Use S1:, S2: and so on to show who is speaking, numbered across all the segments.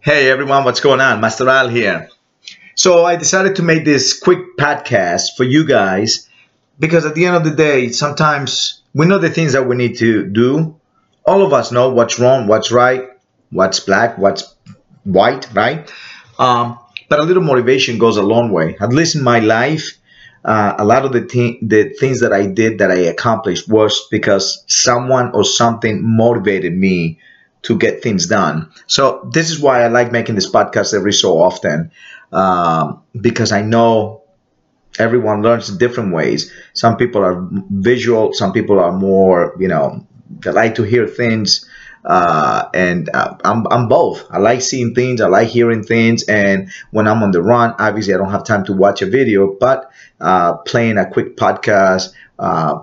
S1: Hey everyone, what's going on? Master Al here. So I decided to make this quick podcast for you guys because at the end of the day, sometimes we know the things that we need to do. All of us know what's wrong, what's right, what's black, what's white, right? Um, but a little motivation goes a long way. At least in my life, uh, a lot of the, th- the things that I did that I accomplished was because someone or something motivated me to get things done. So this is why I like making this podcast every so often um, because I know everyone learns in different ways. Some people are visual, some people are more, you know, they like to hear things. Uh, and uh, I'm, I'm both. I like seeing things, I like hearing things. And when I'm on the run, obviously I don't have time to watch a video, but uh, playing a quick podcast, uh,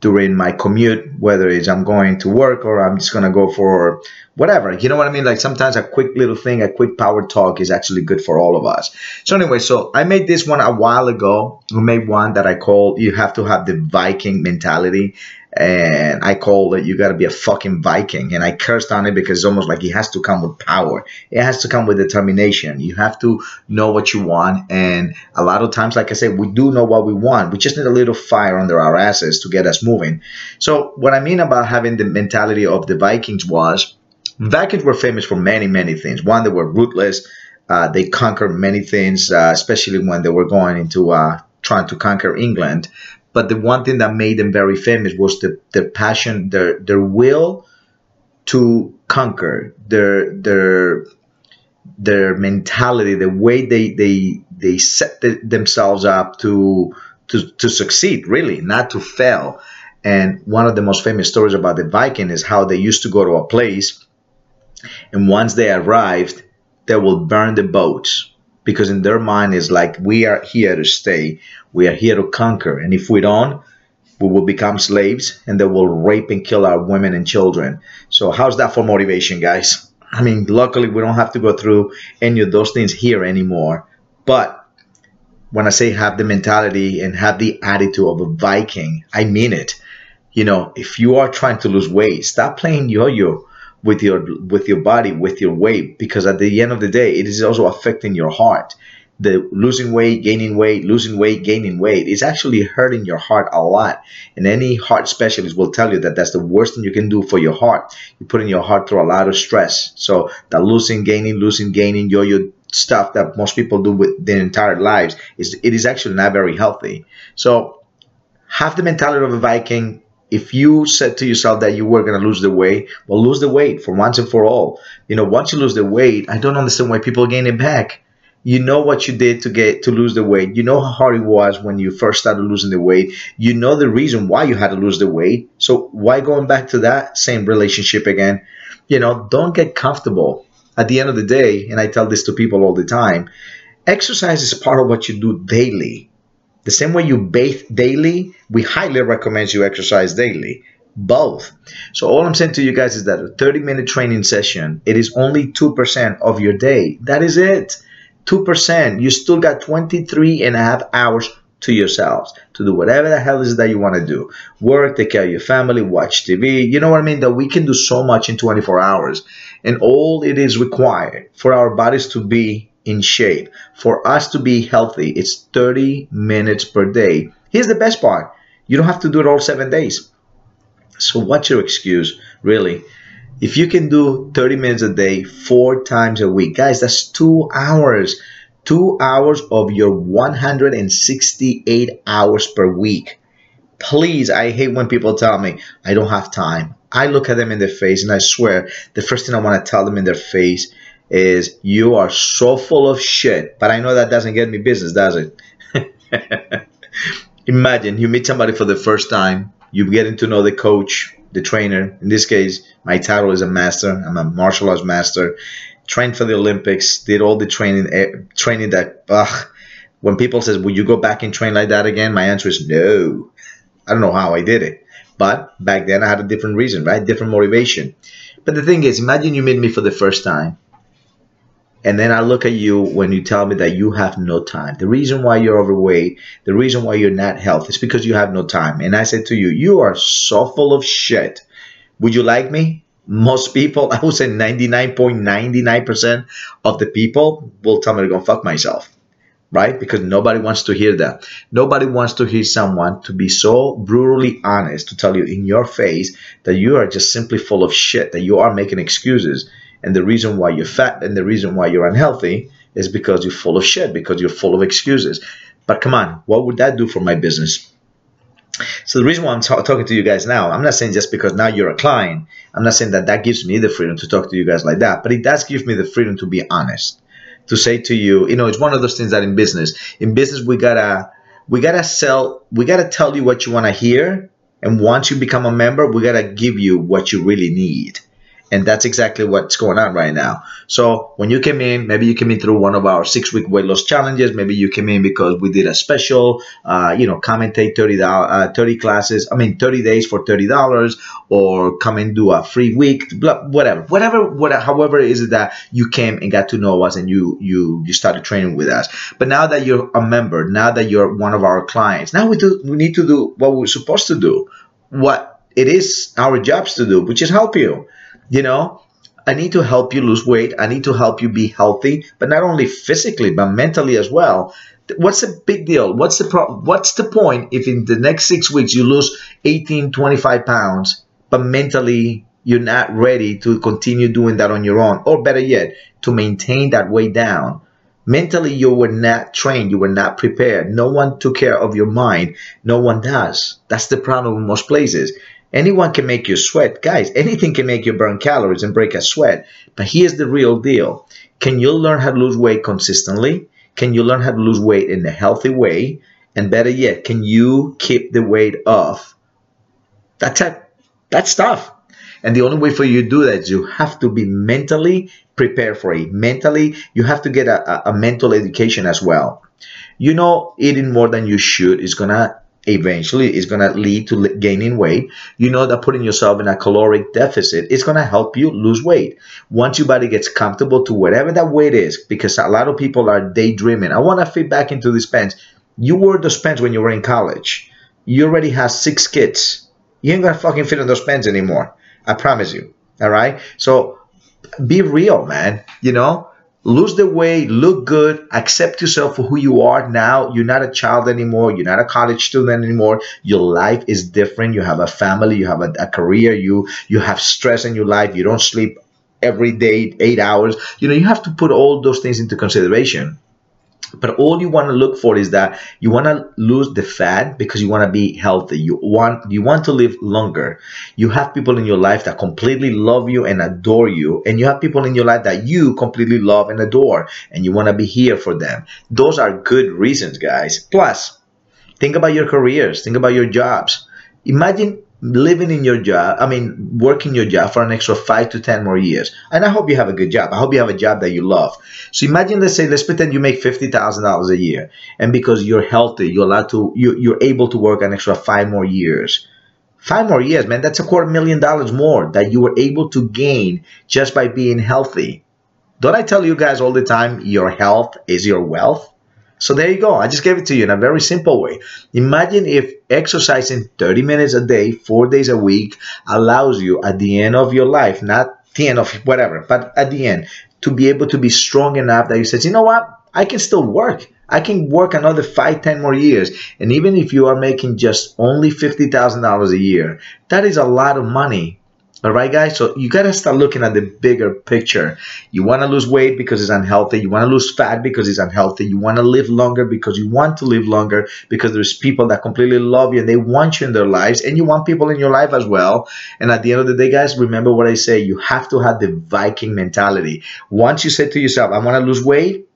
S1: during my commute, whether it's I'm going to work or I'm just gonna go for whatever. You know what I mean? Like sometimes a quick little thing, a quick power talk is actually good for all of us. So anyway, so I made this one a while ago. I made one that I call you have to have the Viking mentality and I call it you got to be a fucking Viking. And I cursed on it because it's almost like it has to come with power. It has to come with determination. You have to know what you want. And a lot of times, like I said, we do know what we want. We just need a little fire under our asses to get us moving. So what I mean about having the mentality of the Vikings was Vikings were famous for many, many things. One, they were ruthless. Uh, they conquered many things, uh, especially when they were going into uh, trying to conquer England. But the one thing that made them very famous was the, their passion, their their will to conquer, their their their mentality, the way they they they set the, themselves up to to to succeed, really, not to fail. And one of the most famous stories about the Viking is how they used to go to a place, and once they arrived, they will burn the boats because in their mind is like we are here to stay. We are here to conquer. And if we don't we will become slaves and they will rape and kill our women and children. So how's that for motivation guys? I mean luckily we don't have to go through any of those things here anymore. But when i say have the mentality and have the attitude of a viking i mean it. You know if you are trying to lose weight stop playing yo-yo with your with your body with your weight because at the end of the day it is also affecting your heart. The losing weight gaining weight losing weight gaining weight is actually hurting your heart a lot. And any heart specialist will tell you that that's the worst thing you can do for your heart. You're putting your heart through a lot of stress. So the losing gaining losing gaining yo-yo stuff that most people do with their entire lives is it is actually not very healthy. So have the mentality of a viking if you said to yourself that you were going to lose the weight, well, lose the weight for once and for all. You know, once you lose the weight, I don't understand why people gain it back. You know what you did to get to lose the weight. You know how hard it was when you first started losing the weight. You know the reason why you had to lose the weight. So why going back to that same relationship again? You know, don't get comfortable. At the end of the day, and I tell this to people all the time, exercise is part of what you do daily the same way you bathe daily, we highly recommend you exercise daily. Both. So all I'm saying to you guys is that a 30 minute training session, it is only 2% of your day. That is it. 2%. You still got 23 and a half hours to yourselves to do whatever the hell is that you want to do. Work, take care of your family, watch TV. You know what I mean? That we can do so much in 24 hours. And all it is required for our bodies to be in shape. For us to be healthy, it's 30 minutes per day. Here's the best part you don't have to do it all seven days. So, what's your excuse, really? If you can do 30 minutes a day, four times a week, guys, that's two hours. Two hours of your 168 hours per week. Please, I hate when people tell me I don't have time. I look at them in the face and I swear the first thing I want to tell them in their face is you are so full of shit. But I know that doesn't get me business, does it? Imagine you meet somebody for the first time, You're getting to know the coach, the trainer. In this case, my title is a master. I'm a martial arts master. Trained for the Olympics, did all the training, eh, training that. Ugh, when people says, "Will you go back and train like that again?" My answer is no. I don't know how I did it, but back then I had a different reason, right? Different motivation. But the thing is, imagine you meet me for the first time and then I look at you when you tell me that you have no time. The reason why you're overweight, the reason why you're not healthy is because you have no time. And I said to you, you are so full of shit. Would you like me? most people, I would say 99.99% of the people will tell me to go fuck myself. Right? Because nobody wants to hear that. Nobody wants to hear someone to be so brutally honest to tell you in your face that you are just simply full of shit, that you are making excuses. And the reason why you're fat and the reason why you're unhealthy is because you're full of shit, because you're full of excuses. But come on, what would that do for my business? So the reason why I'm t- talking to you guys now, I'm not saying just because now you're a client, I'm not saying that that gives me the freedom to talk to you guys like that, but it does give me the freedom to be honest, to say to you, you know, it's one of those things that in business, in business we gotta we gotta sell, we gotta tell you what you want to hear, and once you become a member, we gotta give you what you really need. And that's exactly what's going on right now. So when you came in, maybe you came in through one of our six week weight loss challenges. Maybe you came in because we did a special, uh, you know, come and take 30, uh, 30 classes. I mean, 30 days for $30 or come and do a free week, whatever, whatever, whatever, however it is that you came and got to know us and you, you, you started training with us. But now that you're a member, now that you're one of our clients, now we do, we need to do what we're supposed to do, what it is our jobs to do, which is help you you know, I need to help you lose weight. I need to help you be healthy, but not only physically, but mentally as well. What's the big deal? What's the pro- what's the point if in the next 6 weeks you lose 18, 25 pounds, but mentally you're not ready to continue doing that on your own or better yet, to maintain that weight down? Mentally you were not trained, you were not prepared. No one took care of your mind. No one does. That's the problem in most places. Anyone can make you sweat. Guys, anything can make you burn calories and break a sweat. But here's the real deal. Can you learn how to lose weight consistently? Can you learn how to lose weight in a healthy way? And better yet, can you keep the weight off? That's it. That's tough. And the only way for you to do that is you have to be mentally prepared for it. Mentally, you have to get a, a, mental education as well. You know, eating more than you should is gonna eventually is going to lead to gaining weight. You know that putting yourself in a caloric deficit is going to help you lose weight. Once your body gets comfortable to whatever that weight is, because a lot of people are daydreaming. I want to fit back into these pants. You wore those pants when you were in college. You already have six kids. You ain't going to fucking fit in those pants anymore. I promise you. All right. So be real, man. You know, lose the weight, look good, accept yourself for who you are now. You're not a child anymore. You're not a college student anymore. Your life is different. You have a family. You have a, a career. You you have stress in your life. You don't sleep every day eight hours. You know you have to put all those things into consideration. But all you want to look for is that you want to lose the fat because you want to be healthy. You want you want to live longer. You have people in your life that completely love you and adore you, and you have people in your life that you completely love and adore, and you want to be here for them. Those are good reasons, guys. Plus, think about your careers. Think about your jobs. Imagine living in your job, I mean, working your job for an extra five to 10 more years. And I hope you have a good job. I hope you have a job that you love. So imagine, let's say, let's pretend you make $50,000 a year. And because you're healthy, you're allowed to, you, you're able to work an extra five more years. Five more years, man, that's a quarter million dollars more that you were able to gain just by being healthy. Don't I tell you guys all the time, your health is your wealth? So there you go. I just gave it to you in a very simple way. Imagine if exercising 30 minutes a day, four days a week, allows you at the end of your life, not the end of whatever, but at the end, to be able to be strong enough that you says, you know what? I can still work. I can work another five, ten more years. And even if you are making just only $50,000 a year, that is a lot of money all right, guys. So you gotta start looking at the bigger picture. You want to lose weight because it's unhealthy. You want to lose fat because it's unhealthy. You want to live longer because you want to live longer because there's people that completely love you and they want you in their lives, and you want people in your life as well. And at the end of the day, guys, remember what I say. You have to have the Viking mentality. Once you say to yourself, "I want to lose weight,"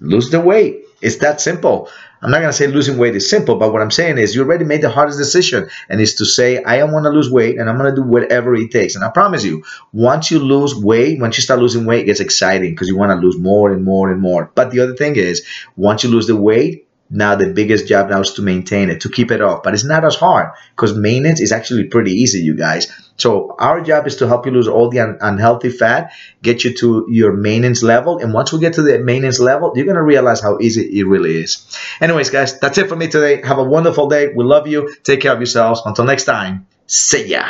S1: lose the weight. It's that simple. I'm not going to say losing weight is simple, but what I'm saying is you already made the hardest decision, and it's to say, I am want to lose weight and I'm going to do whatever it takes. And I promise you, once you lose weight, once you start losing weight, it gets exciting because you want to lose more and more and more. But the other thing is, once you lose the weight, now the biggest job now is to maintain it, to keep it off. But it's not as hard because maintenance is actually pretty easy, you guys. So our job is to help you lose all the un- unhealthy fat, get you to your maintenance level. And once we get to the maintenance level, you're going to realize how easy it really is. Anyways, guys, that's it for me today. Have a wonderful day. We love you. Take care of yourselves. Until next time, see ya.